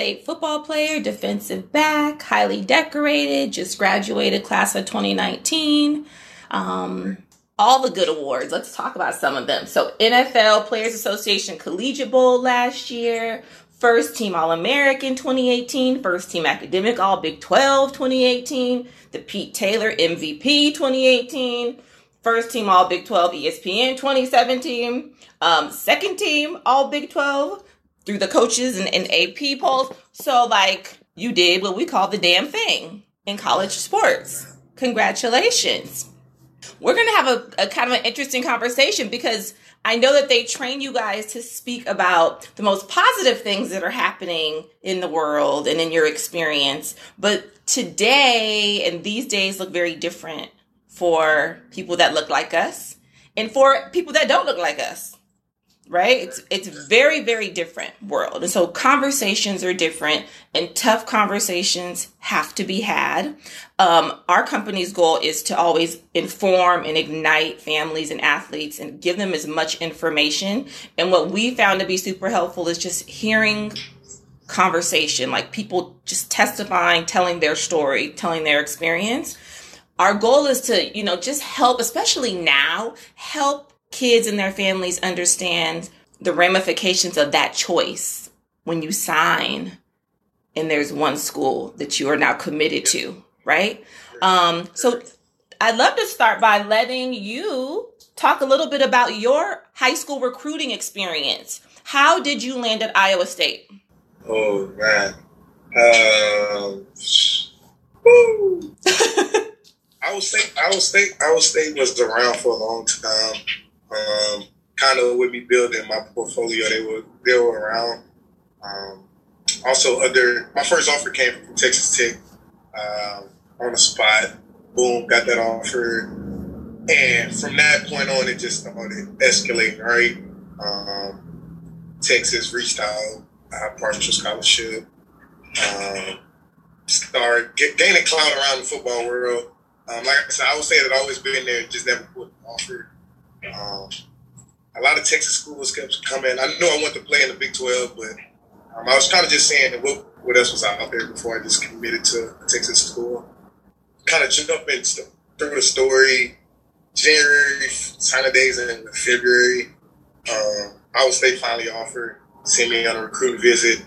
State football player, defensive back, highly decorated, just graduated class of 2019. Um, all the good awards. Let's talk about some of them. So, NFL Players Association Collegiate Bowl last year, first team All American 2018, first team academic All Big 12 2018, the Pete Taylor MVP 2018, first team All Big 12 ESPN 2017, um, second team All Big 12 through the coaches and, and AP polls. So, like, you did what we call the damn thing in college sports. Congratulations. We're going to have a, a kind of an interesting conversation because I know that they train you guys to speak about the most positive things that are happening in the world and in your experience. But today and these days look very different for people that look like us and for people that don't look like us right? It's it's very very different world. And so conversations are different and tough conversations have to be had. Um, our company's goal is to always inform and ignite families and athletes and give them as much information. And what we found to be super helpful is just hearing conversation like people just testifying telling their story telling their experience. Our goal is to, you know, just help, especially now, help kids and their families understand the ramifications of that choice when you sign and there's one school that you are now committed to, right? Um, so I'd love to start by letting you talk a little bit about your high school recruiting experience. How did you land at Iowa State? Oh man. Woo. Iowa State, Iowa State, Iowa State was around for a long time. Um, kind of with me building my portfolio, they were they were around. Um, also, other my first offer came from Texas Tech um, on the spot. Boom, got that offer, and from that point on, it just started escalating. Right, um, Texas reached out, uh, partial scholarship, um, started get, gaining clout around the football world. Um, like I said, I would say that I've always been there, just never put an offer. Um, a lot of Texas schools kept coming. I knew I wanted to play in the Big 12, but um, I was kind of just saying what, what else was out there before I just committed to Texas school. Kind of jumping through the story. January, signing days in February. Um, Iowa State finally offered, send me on a recruit visit,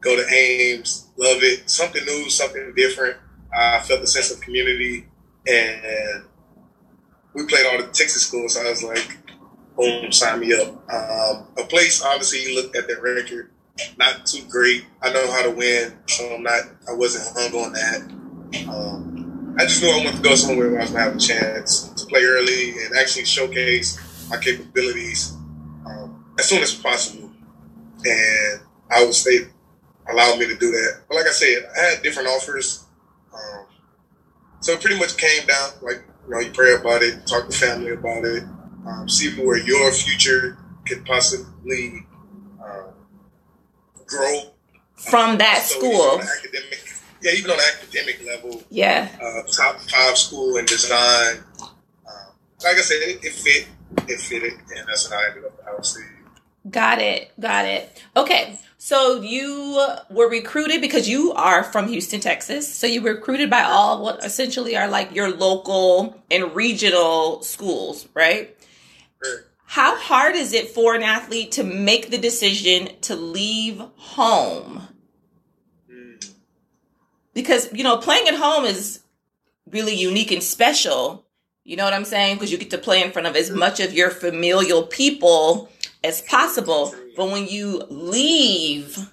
go to Ames, love it. Something new, something different. I felt a sense of community and we played all the Texas schools. So I was like, boom, sign me up. Um, a place, obviously, you look at the record, not too great. I know how to win, so I'm not. I wasn't hung on that. Um, I just knew I wanted to go somewhere where I was gonna have a chance to play early and actually showcase my capabilities um, as soon as possible. And Iowa State allowed me to do that. But like I said, I had different offers. Um, so it pretty much came down like you know you pray about it, talk to family about it, um, see where your future could possibly uh, grow from that um, so school. Academic, yeah, even on an academic level. Yeah. Uh, top five school in design. Um, like I said, it, it fit. It fitted, and that's what I ended up. I would say. Got it. Got it. Okay. So you were recruited because you are from Houston, Texas. So you were recruited by all what essentially are like your local and regional schools, right? How hard is it for an athlete to make the decision to leave home? Hmm. Because, you know, playing at home is really unique and special. You know what I'm saying? Because you get to play in front of as much of your familial people as possible. But when you leave,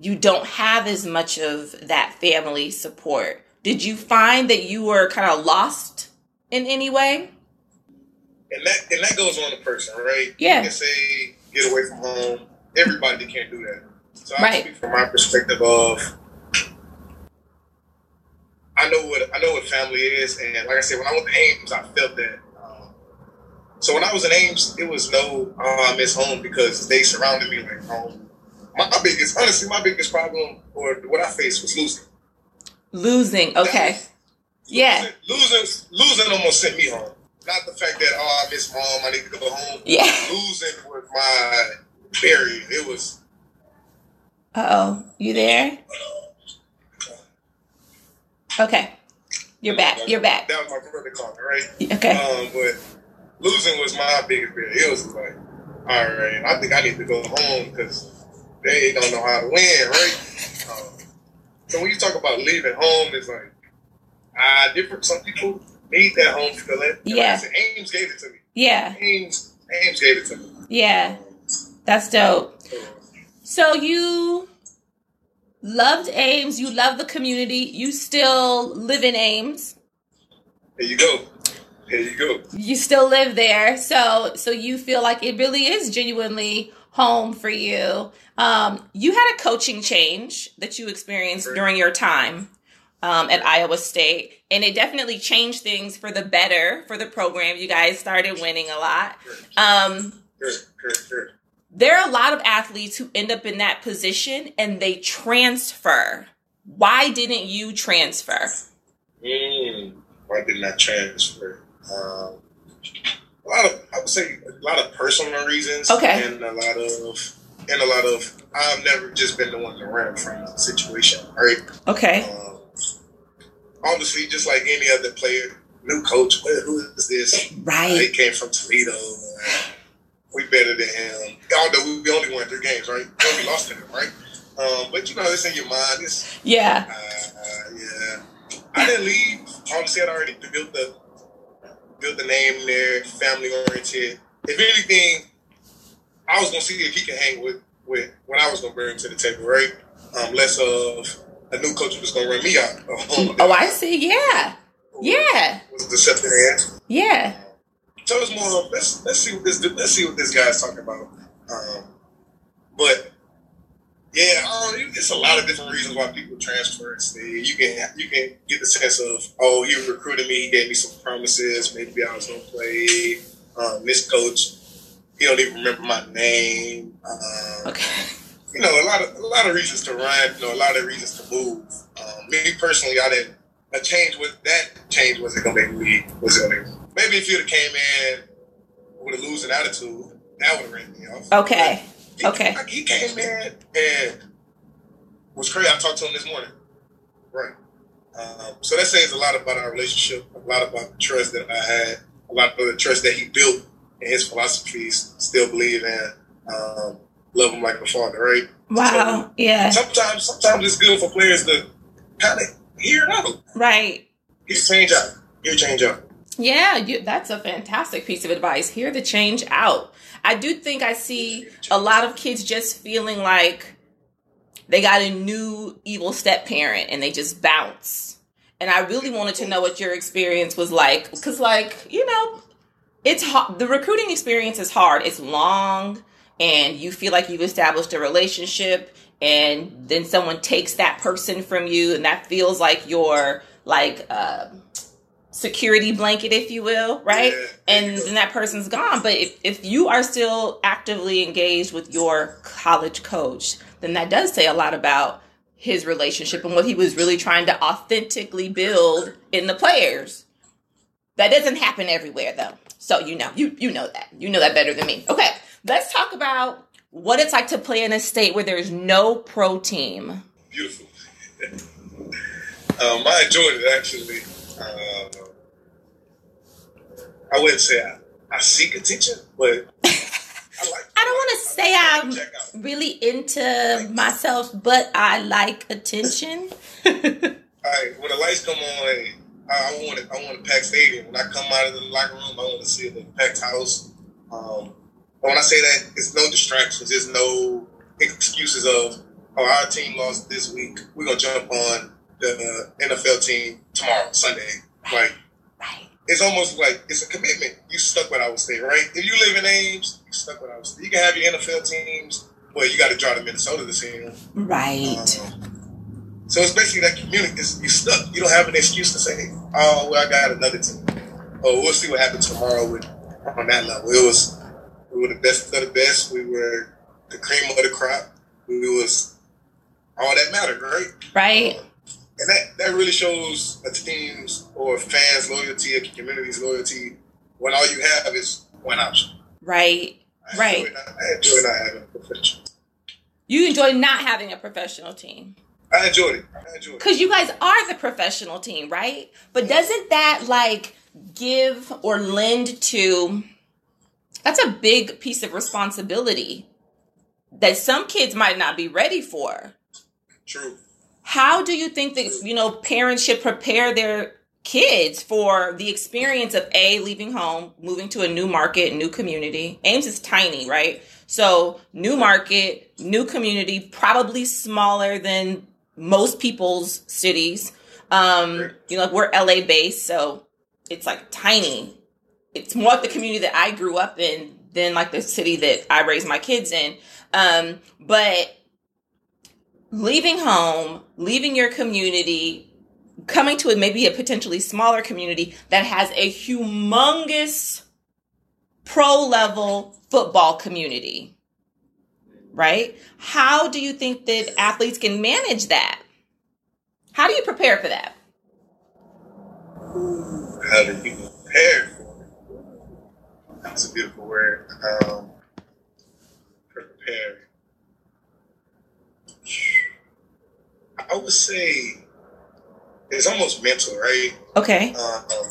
you don't have as much of that family support. Did you find that you were kind of lost in any way? And that and that goes on the person, right? Yeah. You can say get away from home. Everybody can't do that. So I right. speak from my perspective of I know what I know what family is, and like I said, when I went to Ames, I felt that so when I was in Ames, it was no, oh, I miss home because they surrounded me like home. My biggest, honestly, my biggest problem or what I faced was losing. Losing, okay. Was, yeah. Losing, losing, losing almost sent me home. Not the fact that, oh, I miss mom, I need to go home. Yeah. Losing was my barrier. It was, Uh oh, you there? Okay, you're back. You're back. That was my brother calling, right? Okay. Um, but losing was my biggest fear. It was like, all right, I think I need to go home because they don't know how to win, right? Um, so when you talk about leaving home, it's like, ah, different. Some people need that home feeling. And like Yeah. said, Ames gave it to me. Yeah. Ames, Ames gave it to me. Yeah. That's dope. So, So you loved Ames. You love the community. You still live in Ames. There you go. Here you go. You still live there. So so you feel like it really is genuinely home for you. Um, you had a coaching change that you experienced during your time um, at Iowa State, and it definitely changed things for the better for the program. You guys started winning a lot. Um, there are a lot of athletes who end up in that position and they transfer. Why didn't you transfer? Mm, why didn't I transfer? Um, a lot of, I would say, a lot of personal reasons. Okay. And a lot of, and a lot of, I've never just been the one to run from the situation, right? Okay. Um, obviously, just like any other player, new coach, who who is this? Right. He came from Toledo. uh, We better than him. Although we only won three games, right? We only lost to them, right? Um, but you know, it's in your mind. It's Yeah. uh, yeah. I didn't leave. Obviously, I'd already built the built the name there, family oriented. If anything, I was gonna see if he can hang with with what I was gonna bring to the table, right? Um, less of a new coach was gonna run me out. of home. Oh, I see. Yeah. Yeah. Was accepted hand. Yeah. So it's more of let's let's see what this let's see what this guy's talking about. Um, but yeah, um, it's a lot of different reasons why people transfer and stay. You can you can get the sense of oh he recruited me, he gave me some promises, maybe I was gonna play. Um, this coach, he don't even remember my name. Um, Okay. you know, a lot of a lot of reasons to run. You know, a lot of reasons to move. Um, me personally, I didn't. A change was that change wasn't gonna make me. Was gonna maybe if you'd have came in with a losing attitude, that would have ran me off. Okay. He, Okay. Like he came in and was crazy. I talked to him this morning. Right. Um, so that says a lot about our relationship, a lot about the trust that I had, a lot of the trust that he built and his philosophies. Still believe in. Um, love him like a father, right? Wow. Yeah. sometimes sometimes it's good for players to kind of hear it out. Right. Hear change out. Hear change out. Yeah, you, that's a fantastic piece of advice. Hear the change out. I do think I see a lot of kids just feeling like they got a new evil step parent and they just bounce. And I really wanted to know what your experience was like because, like, you know, it's hard. The recruiting experience is hard. It's long, and you feel like you've established a relationship, and then someone takes that person from you, and that feels like your like. Uh, security blanket, if you will, right? Yeah. And then that person's gone. But if, if you are still actively engaged with your college coach, then that does say a lot about his relationship and what he was really trying to authentically build in the players. That doesn't happen everywhere though. So you know, you you know that. You know that better than me. Okay, let's talk about what it's like to play in a state where there's no pro team. Beautiful. um, I enjoyed it actually. Uh, I wouldn't say I, I seek attention, but I like. I don't want to say I'm really into myself, but I like attention. All right, when the lights come on, I, I want it. I want a packed stadium. When I come out of the locker room, I want to see a packed house. Um, but when I say that, it's no distractions. There's no excuses of, oh, our team lost this week. We're gonna jump on the NFL team tomorrow, Sunday. Like Right. It's almost like it's a commitment. You stuck with Iowa State, right? If you live in Ames, you stuck with Iowa State. You can have your NFL teams, but you got to drive to Minnesota see them. Right. Um, so it's basically that community. It's, you stuck. You don't have an excuse to say, "Oh, well, I got another team." Oh, we'll see what happens tomorrow with on that level. It was we were the best of the best. We were the cream of the crop. We was all that mattered, right? Right. Um, and that, that really shows a team's or a fans' loyalty, a community's loyalty, when all you have is one option. Right. I Right. Enjoy not, I enjoy not having a profession. You enjoy not having a professional team. I enjoyed it. I enjoyed it. Because you guys are the professional team, right? But doesn't that like give or lend to that's a big piece of responsibility that some kids might not be ready for. True. How do you think that, you know, parents should prepare their kids for the experience of A, leaving home, moving to a new market, new community? Ames is tiny, right? So, new market, new community, probably smaller than most people's cities. Um, you know, we're LA based, so it's like tiny. It's more like the community that I grew up in than like the city that I raised my kids in. Um, but leaving home, leaving your community, coming to a, maybe a potentially smaller community that has a humongous pro level football community. Right? How do you think that athletes can manage that? How do you prepare for that? How do you prepare for it? That's a beautiful word. Um, prepare. I would say it's almost mental, right? Okay. Uh, um,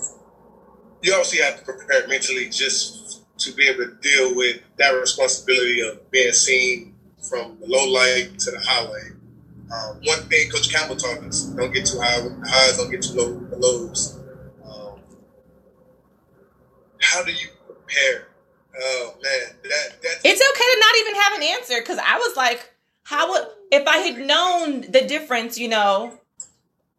you obviously have to prepare mentally just to be able to deal with that responsibility of being seen from the low light to the highlight. Um, one thing Coach Campbell taught us: don't get too high with the highs, don't get too low with the lows. Um, how do you prepare? Oh man, that that it's okay to not even have an answer because I was like, how would if I had known the difference, you know,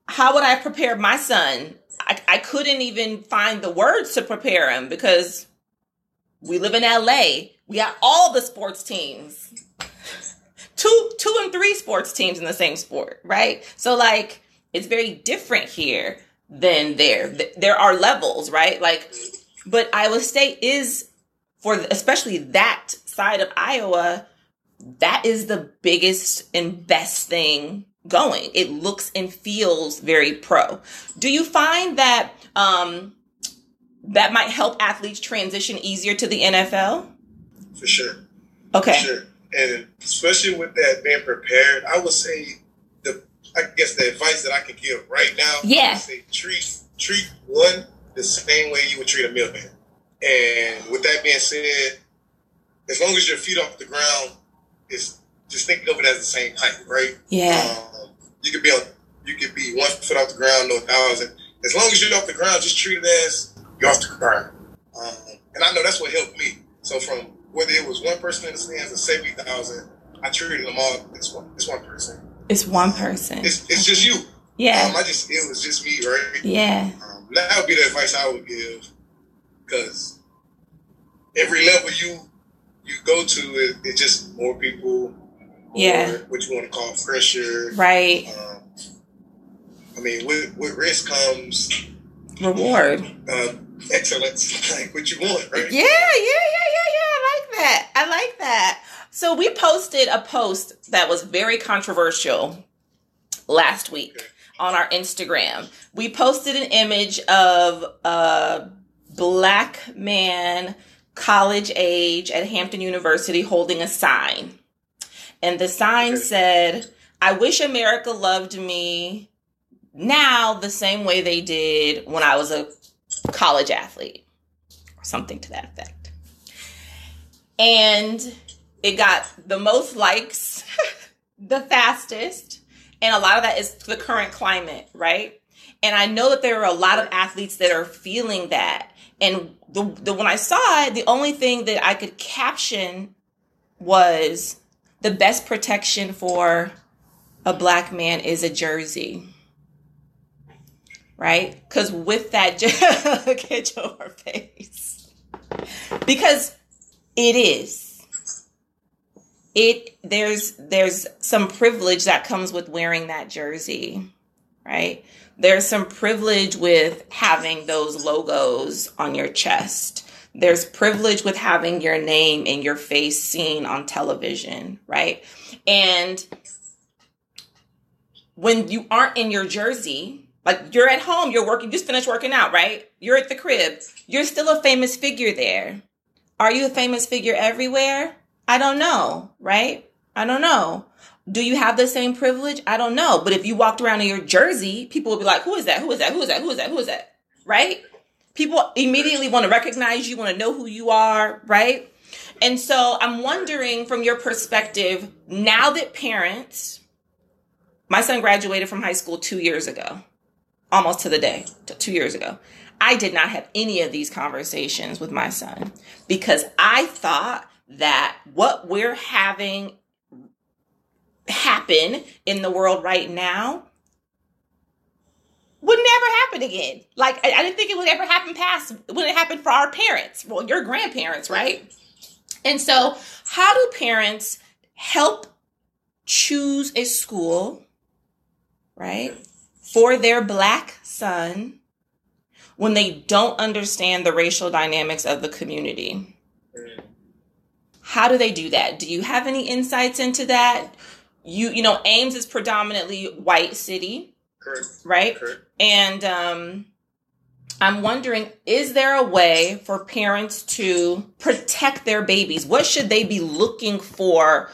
how would I have prepared my son? I, I couldn't even find the words to prepare him because we live in LA. We got all the sports teams. Two two and three sports teams in the same sport, right? So like it's very different here than there. There are levels, right? Like but Iowa State is for especially that side of Iowa, that is the biggest and best thing going. It looks and feels very pro. Do you find that um, that might help athletes transition easier to the NFL? For sure. Okay. For sure. And especially with that being prepared, I would say the I guess the advice that I can give right now. Yeah. say treat treat one the same way you would treat a millman. And with that being said, as long as your feet off the ground, it's just thinking of it as the same height, right? Yeah. Um, you could be on, you could be one foot off the ground, no thousand. As long as you're off the ground, just treat it as you're off the ground. Um, and I know that's what helped me. So from whether it was one person in the stands or seventy thousand, I treated them all as one. It's one person. It's one person. It's it's just you. Yeah. Um, I just it was just me, right? Yeah. Um, that would be the advice I would give, because every level you you go to, it, it's just more people. Yeah. What you want to call pressure. Right. Um, I mean, with, with risk comes Reward. uh, excellence, like what you want, right? Yeah, yeah, yeah, yeah, yeah. I like that. I like that. So we posted a post that was very controversial last week on our Instagram. We posted an image of a black man, college age at Hampton University holding a sign. And the sign said, I wish America loved me now the same way they did when I was a college athlete, or something to that effect. And it got the most likes, the fastest, and a lot of that is the current climate, right? And I know that there are a lot of athletes that are feeling that. And the, the when I saw it, the only thing that I could caption was the best protection for a black man is a jersey. Right? Because with that, look at your face. Because it is. It there's there's some privilege that comes with wearing that jersey, right? There's some privilege with having those logos on your chest. There's privilege with having your name and your face seen on television, right? And when you aren't in your jersey, like you're at home, you're working, just finished working out, right? You're at the crib. You're still a famous figure there. Are you a famous figure everywhere? I don't know, right? I don't know. Do you have the same privilege? I don't know. But if you walked around in your jersey, people would be like, who is that? Who is that? Who is that? Who is that? Who is that? Right? People immediately want to recognize you, want to know who you are, right? And so I'm wondering from your perspective, now that parents, my son graduated from high school two years ago, almost to the day, two years ago. I did not have any of these conversations with my son because I thought that what we're having happen in the world right now would never happen again. Like I, I, didn't think it would ever happen past when it happened for our parents, well, your grandparents, right? And so, how do parents help choose a school, right, for their black son when they don't understand the racial dynamics of the community? How do they do that? Do you have any insights into that? You you know, Ames is predominantly white city. Correct. Right? Correct. And um I'm wondering, is there a way for parents to protect their babies? What should they be looking for?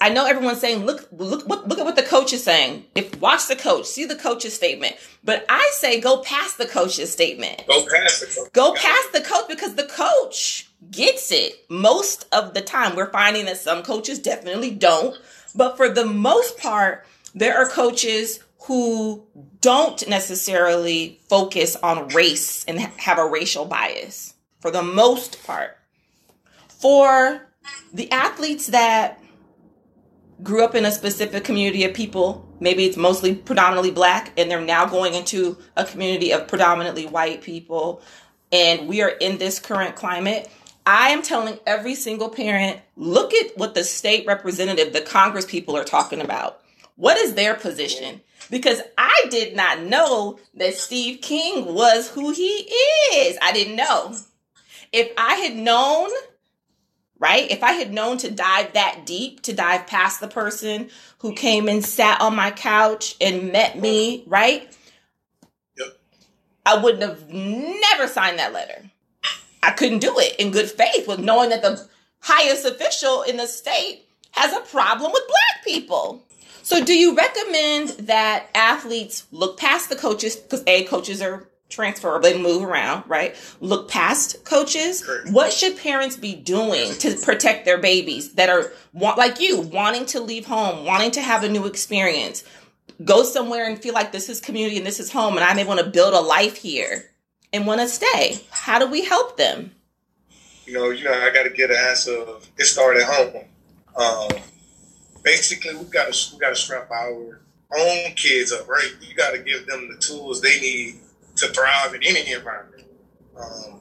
I know everyone's saying, look, look, look, look at what the coach is saying. If watch the coach, see the coach's statement. But I say go past the coach's statement. Go past the coach. Go past the coach because the coach gets it most of the time. We're finding that some coaches definitely don't. But for the most part, there are coaches who don't necessarily focus on race and have a racial bias for the most part. For the athletes that grew up in a specific community of people, maybe it's mostly predominantly black, and they're now going into a community of predominantly white people, and we are in this current climate. I am telling every single parent look at what the state representative, the Congress people are talking about. What is their position? Because I did not know that Steve King was who he is. I didn't know. If I had known, right? If I had known to dive that deep, to dive past the person who came and sat on my couch and met me, right? Yep. I wouldn't have never signed that letter. I couldn't do it in good faith with knowing that the highest official in the state has a problem with black people. So, do you recommend that athletes look past the coaches because a coaches are transferable, they move around, right? Look past coaches. What should parents be doing to protect their babies that are like you, wanting to leave home, wanting to have a new experience, go somewhere and feel like this is community and this is home, and I may want to build a life here and want to stay? How do we help them? You know, you know, I got to get an answer of it started at home. Um, basically, we got to we got to strap our own kids up, right? You got to give them the tools they need to thrive in any environment. Um,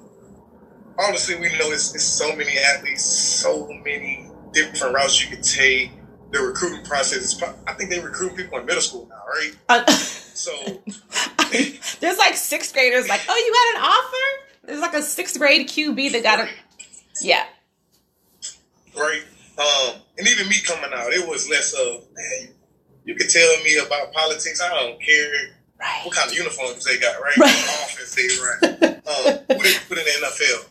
honestly, we know it's, it's so many athletes, so many different routes you can take. The recruiting process is, I think they recruit people in middle school now, right? Uh, So, there's like sixth graders like, oh, you got an offer? There's like a sixth grade QB that got a yeah. right? Um, and even me coming out, it was less of, man, you can tell me about politics. I don't care Right. what kind of uniforms they got, right? Right. What offense they run. Um, who they put in the NFL.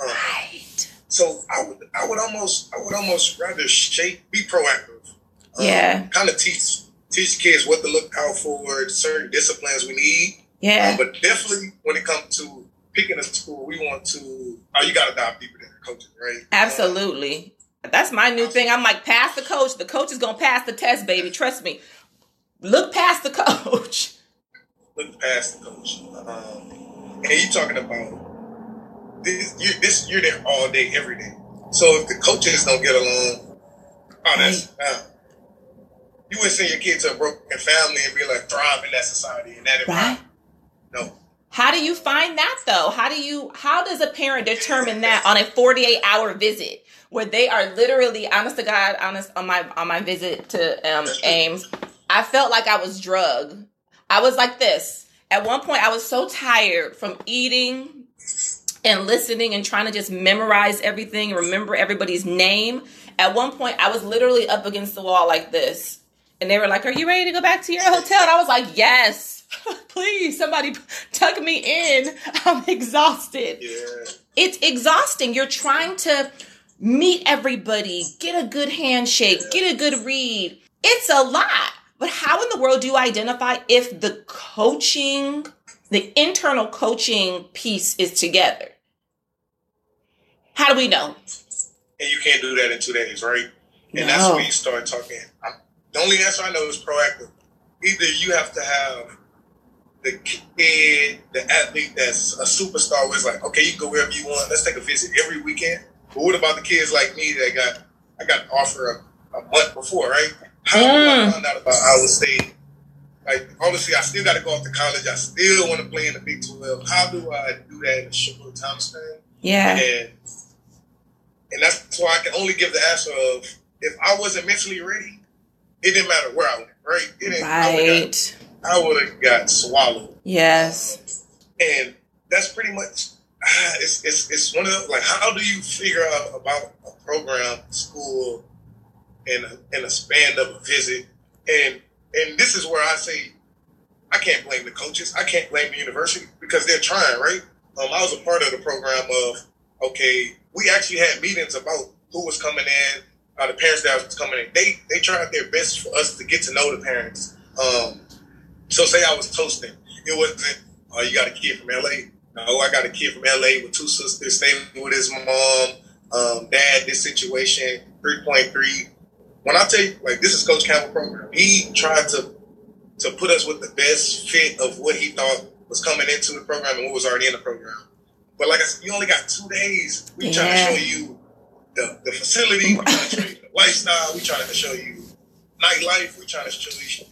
Um, Right. so I would, I would almost, I would almost rather shape, be proactive. Um, Yeah. Kind of teach, teach kids what to look out for, certain disciplines we need. Yeah. Um, but definitely when it comes to picking a school, we want to, oh, you got to dive deeper the coaching, right? Um, Absolutely. That's my new thing. I'm like, pass the coach. The coach is gonna pass the test, baby. Trust me. Look past the coach. look past the coach. Um, and you're talking about this? You're, this you're there all day, every day. So if the coaches don't get along, oh, that's uh, you wouldn't send your kid to a broken family and be like thrive in that society and that Right. environment. No, How do you find that though? How do you how does a parent determine that on a 48 hour visit where they are literally honest to God, honest on my on my visit to um Ames, I felt like I was drugged. I was like this. At one point I was so tired from eating and listening and trying to just memorize everything, remember everybody's name. At one point I was literally up against the wall like this. And they were like, Are you ready to go back to your hotel? And I was like, Yes. Please, somebody tuck me in. I'm exhausted. yeah, It's exhausting. You're trying to meet everybody, get a good handshake, get a good read. It's a lot. But how in the world do you identify if the coaching, the internal coaching piece is together? How do we know? And you can't do that in two days, right? And no. that's when you start talking. I'm, the only answer I know is proactive. Either you have to have the kid, the athlete that's a superstar was like, okay, you can go wherever you want. Let's take a visit every weekend. But what about the kids like me that got I got an offer a, a month before, right? How mm. do I find out about Iowa State? Like obviously I still gotta go off to college. I still want to play in the Big Twelve. How do I do that in a short time span? Yeah. And and that's why I can only give the answer of if I wasn't mentally ready, it didn't matter where I went, right? It right. I would have got swallowed. Yes. And that's pretty much ah, it's it's it's one of the, like how do you figure out about a program, school, in a, in a span of a visit, and and this is where I say I can't blame the coaches, I can't blame the university because they're trying, right? Um, I was a part of the program of okay, we actually had meetings about who was coming in, uh, the parents that was coming in. They they tried their best for us to get to know the parents. Um, so say I was toasting, it wasn't. Oh, you got a kid from LA. No, I got a kid from LA with two sisters, staying with his mom, um, dad. This situation, three point three. When I tell you, like this is Coach Campbell program, he tried to to put us with the best fit of what he thought was coming into the program and what was already in the program. But like I said, you only got two days. We yeah. trying to show you the, the facility, we trying to show you the lifestyle, we trying to show you nightlife, we trying to show you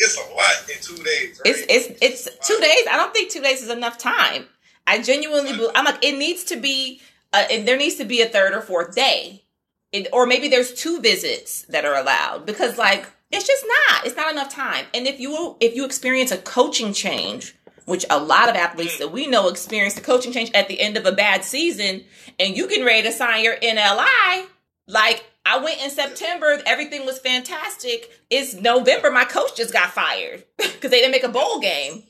it's a lot in two days. Right? It's it's it's two days. I don't think two days is enough time. I genuinely believe. I'm like it needs to be. Uh, there needs to be a third or fourth day, it, or maybe there's two visits that are allowed because like it's just not. It's not enough time. And if you if you experience a coaching change, which a lot of athletes mm. that we know experience the coaching change at the end of a bad season, and you get ready to sign your NLI, like I went in September, everything was fantastic. It's November, my coach just got fired because they didn't make a bowl game.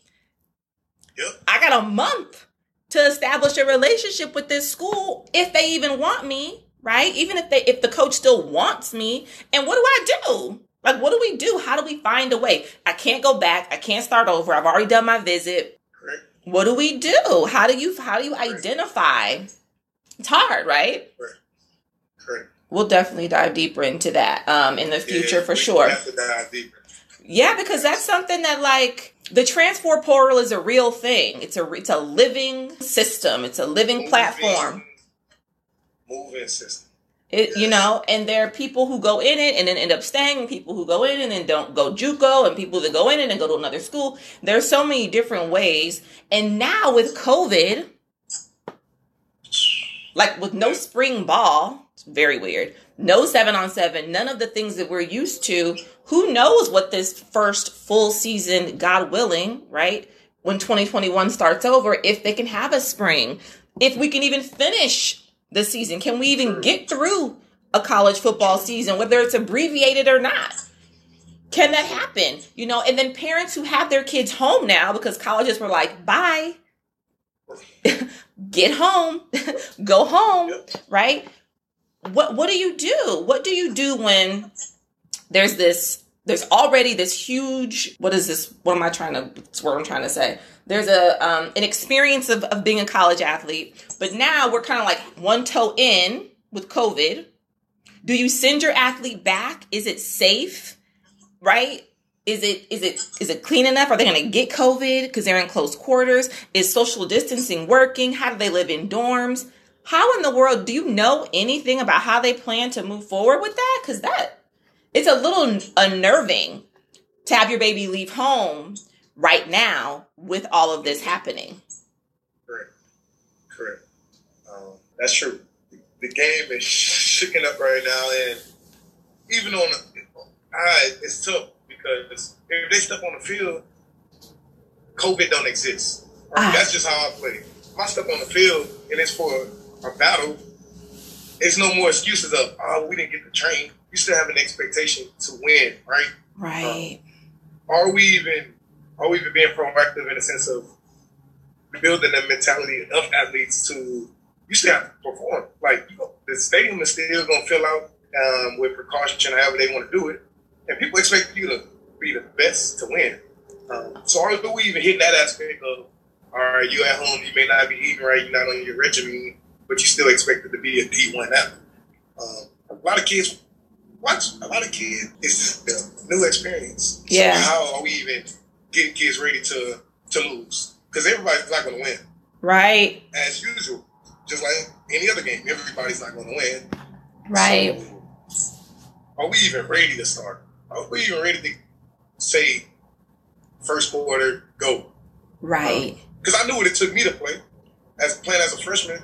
Yep. I got a month to establish a relationship with this school if they even want me, right? Even if they if the coach still wants me. And what do I do? Like what do we do? How do we find a way? I can't go back. I can't start over. I've already done my visit. Correct. What do we do? How do you how do you identify? It's hard, right? Correct. Correct we'll definitely dive deeper into that um, in the future yeah, for sure. Yeah, because that's something that like the transfer portal is a real thing. It's a it's a living system. It's a living moving, platform. Moving system. It. You know, and there are people who go in it and then end up staying, and people who go in and then don't go JUCO, and people that go in it and go to another school. There's so many different ways. And now with COVID, like with no spring ball, it's very weird. No seven on seven, none of the things that we're used to. Who knows what this first full season, God willing, right? When 2021 starts over, if they can have a spring, if we can even finish the season, can we even get through a college football season, whether it's abbreviated or not? Can that happen? You know, and then parents who have their kids home now because colleges were like, bye, get home, go home, right? what what do you do? What do you do when there's this there's already this huge what is this what am I trying to what I'm trying to say? There's a um an experience of, of being a college athlete, but now we're kind of like one toe in with COVID. Do you send your athlete back? Is it safe? Right? Is it is it is it clean enough? Are they going to get COVID because they're in close quarters? Is social distancing working? How do they live in dorms? How in the world do you know anything about how they plan to move forward with that? Because that it's a little unnerving to have your baby leave home right now with all of this happening. Correct. Correct. Um, that's true. The game is shaking up right now, and even on the, I, it's tough because if they step on the field, COVID don't exist. Right? Ah. That's just how I play. If I step on the field and it's for a battle, it's no more excuses of oh we didn't get the train. You still have an expectation to win, right? Right. Um, are we even are we even being proactive in the sense of building the mentality of athletes to you still have to perform. Like you know, the stadium is still gonna fill out um, with precaution, however they want to do it, and people expect you to be the best to win. Um, so are we even hitting that aspect of, all right, you at home, you may not be eating right, you're not on your regimen, but you still expected to be a D1 athlete. Um, a lot of kids watch. A lot of kids, it's a new experience. Yeah. So how are we even getting kids ready to to lose? Because everybody's not going to win, Right. as usual. Just like any other game, everybody's not going to win. Right. So, are we even ready to start? Are we even ready to say first quarter go? Right. Um, because I knew what it took me to play. As playing as a freshman,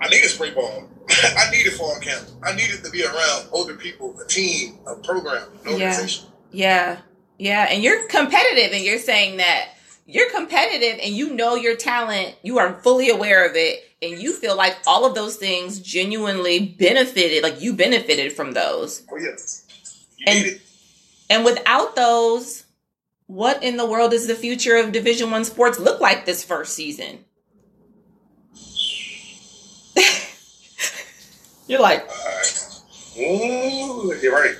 I needed spring ball. I needed fall camp. I needed to be around older people, a team, a program, an Yeah. organization. Yeah. Yeah. And you're competitive and you're saying that you're competitive and you know your talent, you are fully aware of it, and you feel like all of those things genuinely benefited, like you benefited from those. Oh yeah, you And-. And without those, what in the world does the future of Division One sports look like this first season? You're like, Alright. Ooh, you're right.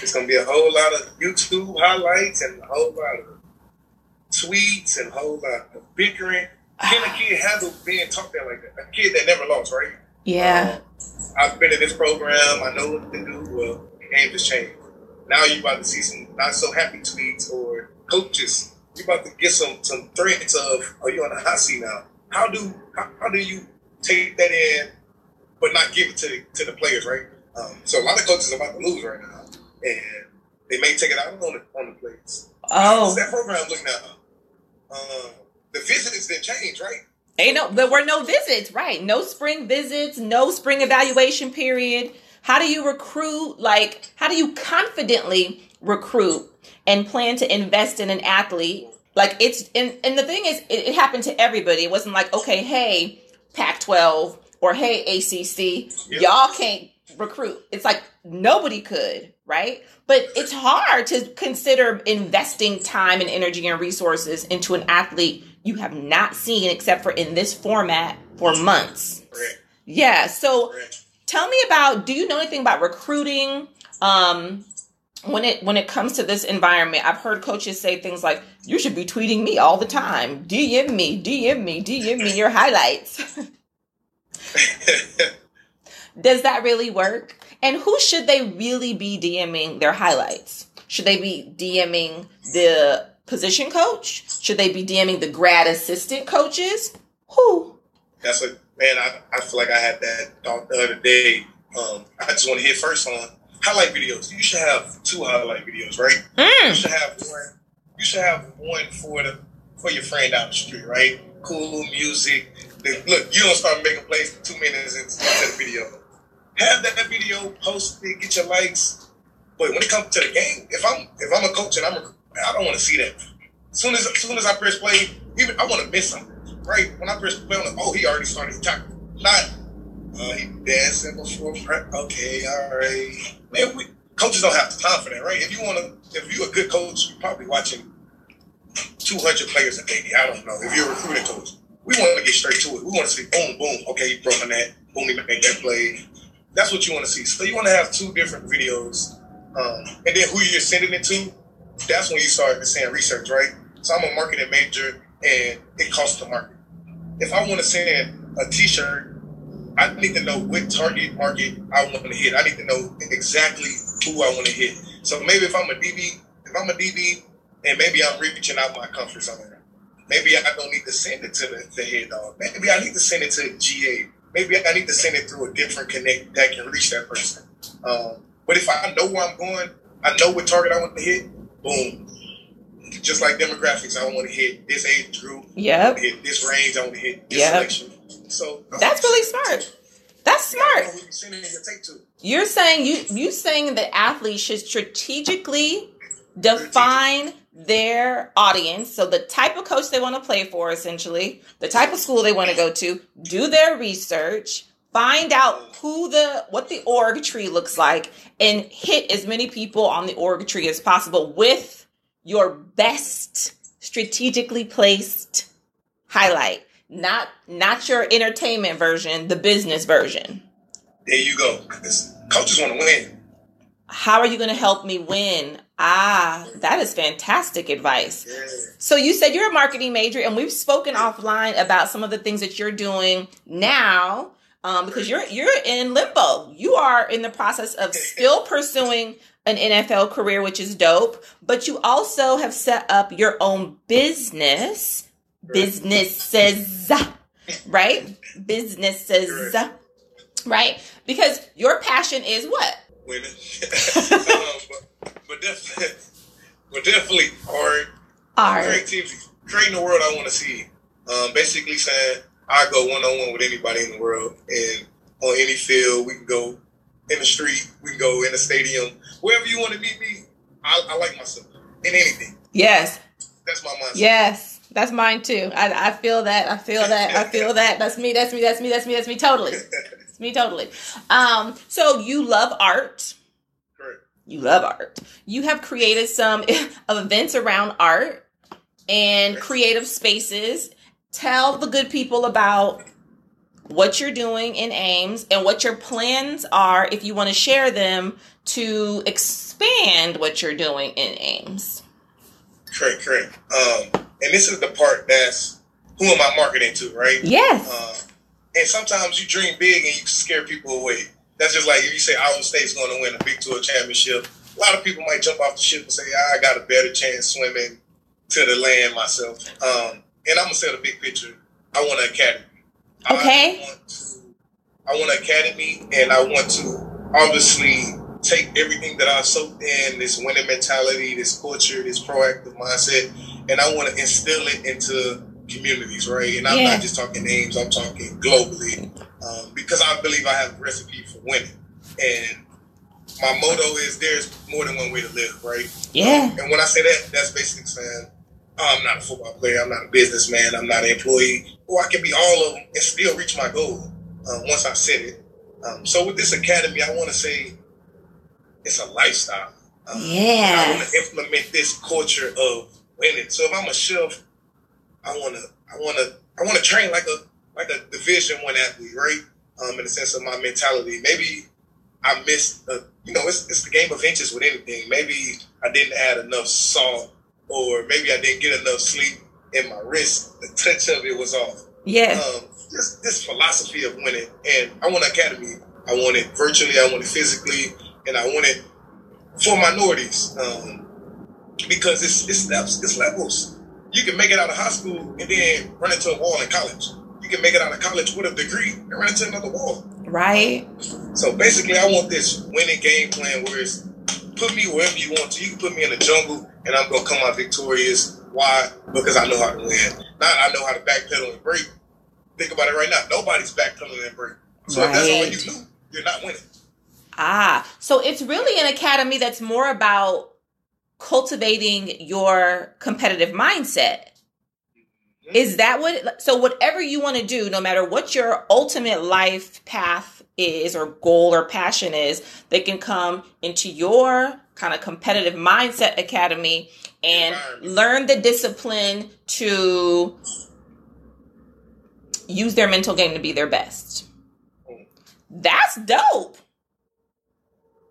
It's gonna be a whole lot of YouTube highlights and a whole lot of tweets and a whole lot of bickering. Can a kid handle being talked at like that? A kid that never lost, right? yeah, Um, I've been in this program. I know what to do. Well, the game has changed. Now you're about to see some not so happy tweets or coaches. You're about to get some some threats of, "Are you on the hot seat now?" How do how, how do you take that in, but not give it to the, to the players, right? Um, so a lot of coaches are about to lose right now, and they may take it out on the on the players. How's oh, that program look now? Um, the visits didn't change, right? ain't no, there were no visits, right? No spring visits, no spring evaluation period. How do you recruit? Like, how do you confidently recruit and plan to invest in an athlete? Like, it's and and the thing is, it, it happened to everybody. It wasn't like, okay, hey, Pac-12 or hey, ACC, Yeah. y'all can't recruit. It's like nobody could, right? But it's hard to consider investing time and energy and resources into an athlete you have not seen except for in this format for months. Correct. Yeah. So Correct. tell me about do you know anything about recruiting? Um when it when it comes to this environment, I've heard coaches say things like, "You should be tweeting me all the time. DM me, DM me, DM me your highlights." Does that really work? And who should they really be DMing their highlights? Should they be DMing the position coach? Should they be DMing the grad assistant coaches? Who? That's a man. I, I feel like I had that thought the other day. Um, I just want to hit first on highlight videos. You should have two highlight videos, right? You Mm. should have one. You should have one for the for your friend down the street, right? Cool music. Look, you don't start making plays two minutes into the video. Have that video, post it, get your likes. But when it comes to the game, if I'm if I'm a coach and I'm a, I don't want to see that. As soon as as soon as I press play, even I want to miss something, right? When I press play, I'm like, oh, he already started talking. Not uh, he dancing before. Okay, all right. Man, we, coaches don't have the time for that, right? If you want to, if you're a good coach, you're probably watching 200 players a day. I don't know. If you're a recruiting coach, we want to get straight to it. We want to see boom, boom. Okay, you throwing that. Boom, he made that play. That's what you want to see. So you want to have two different videos, um, and then who you're sending it to. That's when you start saying research, right? So I'm a marketing major, and it costs to market. If I want to send a T-shirt I need to know what target market I want to hit. I need to know exactly who I want to hit. So maybe if I'm a DB, if I'm a DB, and maybe I'm reaching out my comfort zone, maybe I don't need to send it to the, the head dog. Maybe I need to send it to GA. Maybe I need to send it through a different connect that can reach that person. Um, but if I know where I'm going, I know what target I want to hit. Boom. Just like demographics, I want to hit this age group. I Yep. want to hit this range. I want to hit this Yep. selection. So That's really smart. That's smart. Who you sending your tape to? You're saying you you saying that athletes should strategically define their audience, so the type of coach they want to play for, essentially, the type of school they want to go to, do their research, find out who the what the org tree looks like, and hit as many people on the org tree as possible with your best strategically placed highlight. not not your entertainment version, the business version. There you go. Coaches want to win. How are you going to help me win? Ah, that is fantastic advice. Yeah. So you said you're a marketing major, and we've spoken offline about some of the things that you're doing now. Um, because you're you're in limbo. You are in the process of still pursuing an NFL career, which is dope. But you also have set up your own business, businesses, right? Businesses, right? Because your passion is what? Women. um, but, but, definitely, but definitely art. Art. Creativity. Creating the world I want to see. Um, basically saying I go one on one with anybody in the world, and on any field we can go in the street, we can go in the stadium, wherever you want to meet me. I, I like myself in anything. Yes. That's my mindset. Yes. That's mine too. I, I feel that. I feel that. I feel that. That's me. That's me. That's me. That's me. That's me. Totally. It's me. Totally. Um. So you love art. Correct. You love art. You have created some events around art and creative spaces. Tell the good people about what you're doing in Ames and what your plans are if you want to share them to expand what you're doing in Ames. Correct, correct. Um, and this is the part that's who am I marketing to, right? Yes. Uh, and sometimes you dream big and you scare people away. That's just like if you say Iowa State's going to win a Big 12 championship. A lot of people might jump off the ship and say, I got a better chance swimming to the land myself. Um, and I'm gonna set a big picture. I want an academy. Okay. I want, to, I want an academy, and I want to obviously take everything that I soaked in this winning mentality, this culture, this proactive mindset, and I want to instill it into communities, right? And I'm yeah. not just talking Ames; I'm talking globally, um, because I believe I have a recipe for winning. And my motto is: "There's more than one way to live," right? Yeah. Um, and when I say that, that's basically saying I'm not a football player. I'm not a businessman. I'm not an employee. Or I can be all of them and still reach my goal um, once I set it. Um, so with this academy, I want to say it's a lifestyle. Um, yeah. I want to implement this culture of winning. So if I'm a chef, I want to, I want to, I want to train like a like a Division One athlete, right? Um, in the sense of my mentality. Maybe I missed, a, you know, it's, it's the game of inches with anything. Maybe I didn't add enough salt or maybe I didn't get enough sleep and my wrist, the touch of it was off. Yeah. Um, just this philosophy of winning. And I want an academy. I want it virtually, I want it physically, and I want it for minorities. Um, because it's, it's steps, it's levels. You can make it out of high school and then run into a wall in college. You can make it out of college with a degree and run into another wall. Right. So basically, I want this winning game plan where it's put me wherever you want to. You can put me in the jungle and I'm gonna come out victorious. Why? Because I know how to win. Not I know how to backpedal and break. Think about it right now. Nobody's backpedaling and break. So right. if that's all you do, you're not winning. Ah, so it's really an academy that's more about cultivating your competitive mindset. Mm-hmm. Is that what? So whatever you want to do, no matter what your ultimate life path is, or goal or passion is, they can come into your kind of competitive mindset academy and learn the discipline to use their mental game to be their best. That's dope.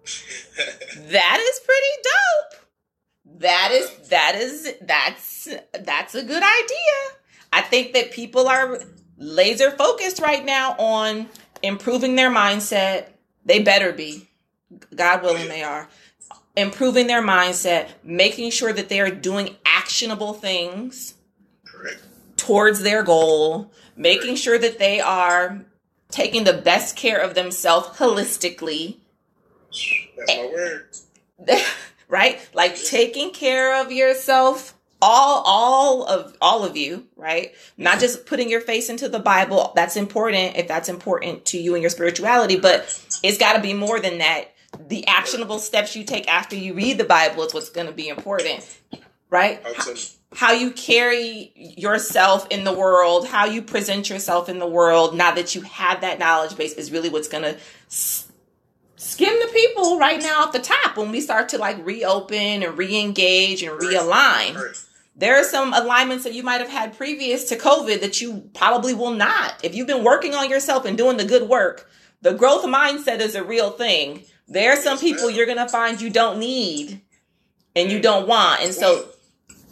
that is pretty dope. That is that is that's that's a good idea. I think that people are laser focused right now on improving their mindset. They better be. God willing they are improving their mindset, making sure that they are doing actionable things Correct. towards their goal, making Correct. sure that they are taking the best care of themselves holistically. That's my word. right? Like taking care of yourself all all of all of you right? Not just putting your face into the bible. That's important if that's important to you and your spirituality but it's got to be more than that. The actionable steps you take after you read the Bible is what's going to be important, right? How you carry yourself in the world, how you present yourself in the world, now that you have that knowledge base, is really what's going to skim the people right now off the top when we start to like reopen and re-engage and realign. There are some alignments that you might have had previous to COVID that you probably will not. If you've been working on yourself and doing the good work, the growth mindset is a real thing. There are some people you're going to find you don't need and you don't want. And so,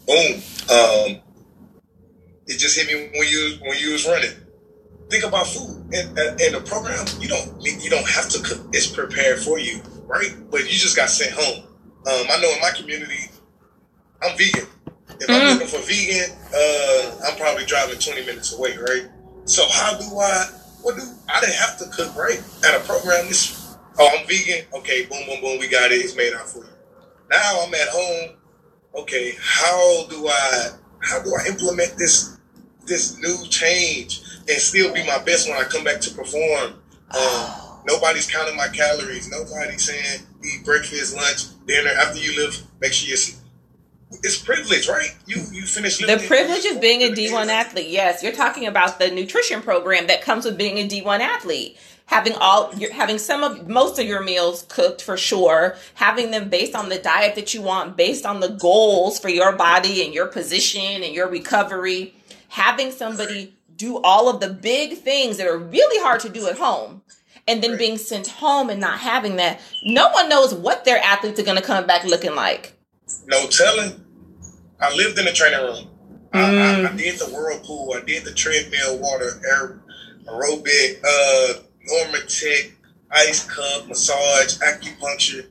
boom. Um, it just hit me when you when you was running. Think about food and, and the program. You don't you don't have to cook. It's prepared for you, right? But you just got sent home. Um, I know in my community, I'm vegan. If mm. I'm looking for vegan, uh, I'm probably driving 20 minutes away, right? So how do I? What do I didn't have to cook, right? At a program, this oh, I'm vegan. Okay, boom, boom, boom. We got it. It's made out for you. Now I'm at home. Okay, how do I? How do I implement this this new change and still be my best when I come back to perform? Um, nobody's counting my calories. Nobody's saying eat breakfast, lunch, dinner. After you live, make sure you it's privilege, right? You you finish the privilege of being a D one athlete. Yes, you're talking about the nutrition program that comes with being a D one athlete. Having all you're having some of most of your meals cooked for sure, having them based on the diet that you want, based on the goals for your body and your position and your recovery. Having somebody do all of the big things that are really hard to do at home and then being sent home and not having that. No one knows what their athletes are going to come back looking like. No telling. I lived in the training room. Mm. I, I, I, did the whirlpool. I did the treadmill, water, air, aerobic, uh, Normatec, ice cup, massage, acupuncture.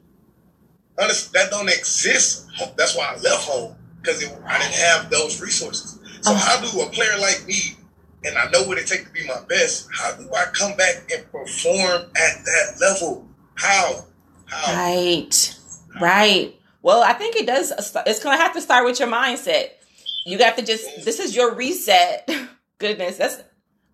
Honestly, that don't exist. That's why I left home because I didn't have those resources. So oh. how do a player like me, and I know what it takes to be my best, how do I come back and perform at that level? How? How? Right. Right. Well, I think it does. It's going to have to start with your mindset. You got to just, this is your reset. Goodness, that's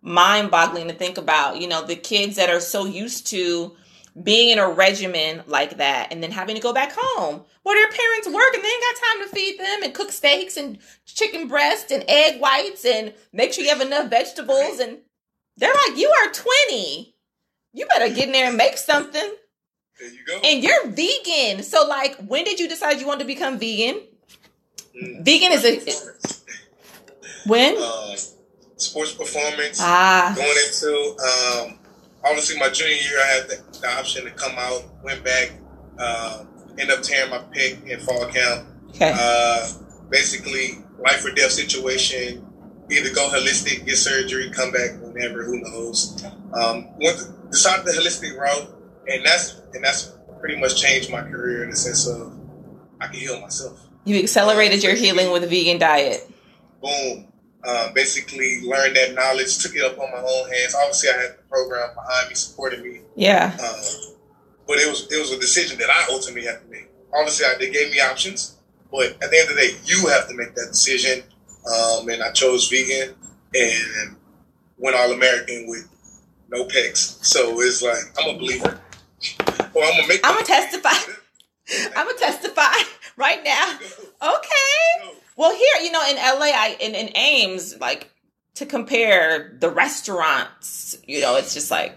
mind boggling to think about. You know, the kids that are so used to being in a regimen like that and then having to go back home where their parents work and they ain't got time to feed them and cook steaks and chicken breast and egg whites and make sure you have enough vegetables. And they're like, you are 20. You better get in there and make something. There you go. And you're vegan. So, like, when did you decide you wanted to become vegan? Mm, vegan is a. When? Uh, sports performance. Ah. Going into, um, obviously, my junior year, I had the, the option to come out, went back, uh, end up tearing my pec in fall camp. Okay. Uh, basically, life or death situation. Either go holistic, get surgery, come back whenever, who knows. Um, went to, decided the holistic route and that's and that's pretty much changed my career in the sense of I can heal myself. You accelerated your healing with a vegan diet. Boom. Um, basically learned that knowledge, took it up on my own hands. Obviously, I had the program behind me, supporting me. Yeah. Um, but it was it was a decision that I ultimately had to make. Obviously, I, they gave me options, but at the end of the day, you have to make that decision. Um, and I chose vegan and went all American with no pecs. So it's like I'm a believer. Well, I'm gonna make. I'm gonna testify. I'm gonna testify right now. Okay. Well, here, you know, in LA, I in, in Ames, like to compare the restaurants, you know, it's just like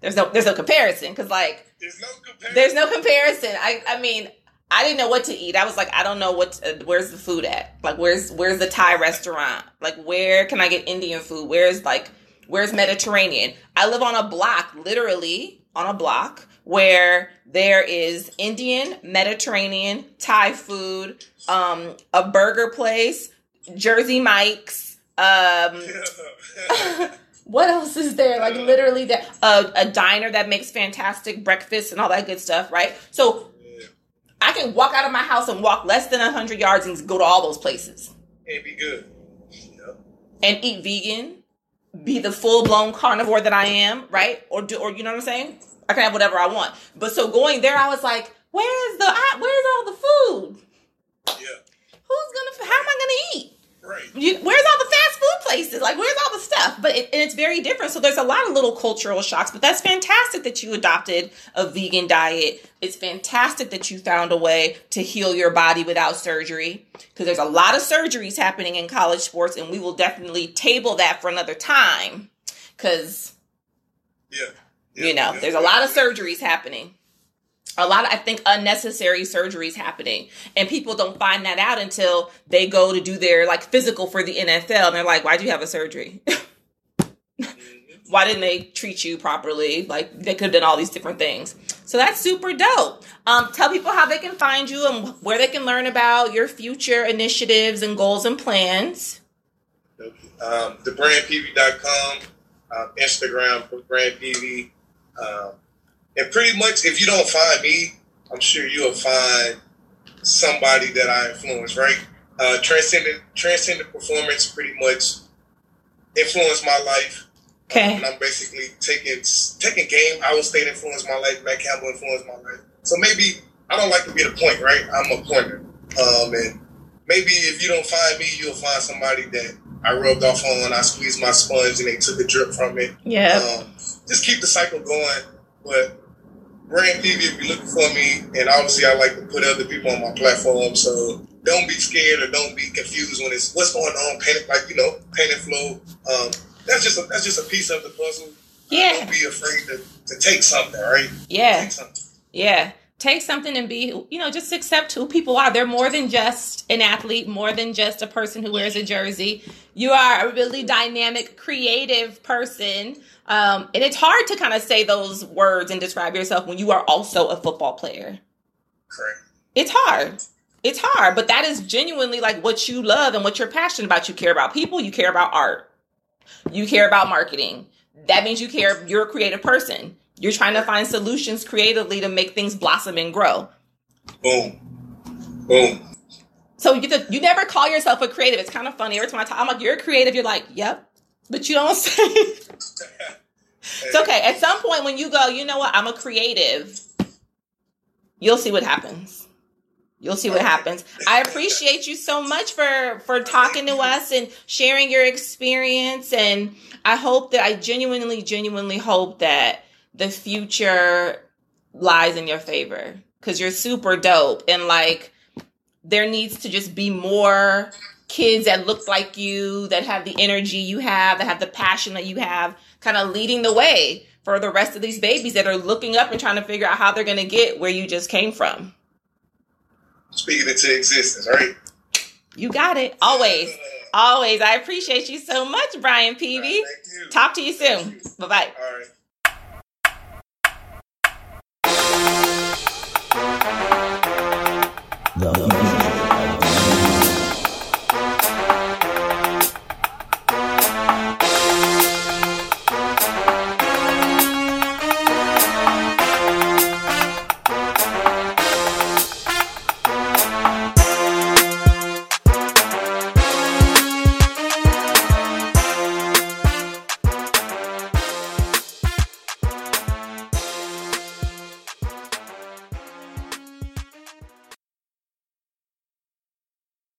there's no there's no comparison because like there's no comparison. There's no comparison. I I mean. I didn't know what to eat. I was like, I don't know what. To, where's the food at? Like, where's where's the Thai restaurant? Like, where can I get Indian food? Where's like, where's Mediterranean? I live on a block, literally, on a block where there is Indian, Mediterranean, Thai food, um, a burger place, Jersey Mike's. Um, what else is there? Like literally, that uh, a diner that makes fantastic breakfast and all that good stuff, right? So I can walk out of my house and walk less than hundred yards and go to all those places and be good, yep. and eat vegan be the full blown carnivore that I am, right? Or do, or you know what I'm saying? I can have whatever I want. But so going there, I was like, where's the, where's all the food? Yeah. Who's gonna? How am I gonna eat? Right. You, where's all the fast food places? Like, where's all the stuff? But it, and it's very different. So there's a lot of little cultural shocks. But that's fantastic that you adopted a vegan diet. It's fantastic that you found a way to heal your body without surgery. Because there's a lot of surgeries happening in college sports, and we will definitely table that for another time. Because, yeah. yeah, you know, yeah, there's a lot of surgeries happening. A lot of I think unnecessary surgeries happening, and people don't find that out until they go to do their like physical for the NFL, and they're like, "Why do you have a surgery?" Why didn't they treat you properly? Like they could have done all these different things. So that's super dope. Um, tell people how they can find you and where they can learn about your future initiatives and goals and plans. Um, thebrandpv.com, um, Instagram, brandpv. And pretty much, if you don't find me, I'm sure you'll find somebody that I influence, right? Uh, transcendent, transcendent performance pretty much influenced my life. Okay. Um, and I'm basically taking taking game. Iowa State influenced my life. Matt Campbell influenced my life. So maybe I don't like to be the point, right? I'm a pointer. Um, and maybe if you don't find me, you'll find somebody that I rubbed off on. I squeezed my sponge and they took a drip from it. Yeah. Um, just keep the cycle going. But Brand PV, if you're looking for me, and obviously I like to put other people on my platform, so don't be scared or don't be confused when it's what's going on. Panic, like you know, panic flow. Um, that's just a, that's just a piece of the puzzle. Yeah. Don't be afraid to, to take something, right? Yeah. Something. Yeah. Take something and be, you know, just accept who people are. They're more than just an athlete, more than just a person who wears a jersey. You are a really dynamic, creative person. Um, and it's hard to kind of say those words and describe yourself when you are also a football player. Correct. It's hard. It's hard, but that is genuinely like what you love and what you're passionate about. You care about people, you care about art, you care about marketing. That means you care, you're a creative person. You're trying to find solutions creatively to make things blossom and grow. Boom. Boom. So you you never call yourself a creative. It's kind of funny. Every time I talk, I'm like, you're a creative. You're like, yep, but you don't say. it's okay. At some point, when you go, you know what? I'm a creative. You'll see what happens. You'll see what happens. I appreciate you so much for for talking to us and sharing your experience. And I hope that I genuinely, genuinely hope that the future lies in your favor. Because you're super dope and like there needs to just be more kids that look like you that have the energy you have that have the passion that you have kind of leading the way for the rest of these babies that are looking up and trying to figure out how they're going to get where you just came from. Speaking into existence, right? you got it. Always. Always. I appreciate you so much brian peavy. Thank you. talk to you soon. Bye-bye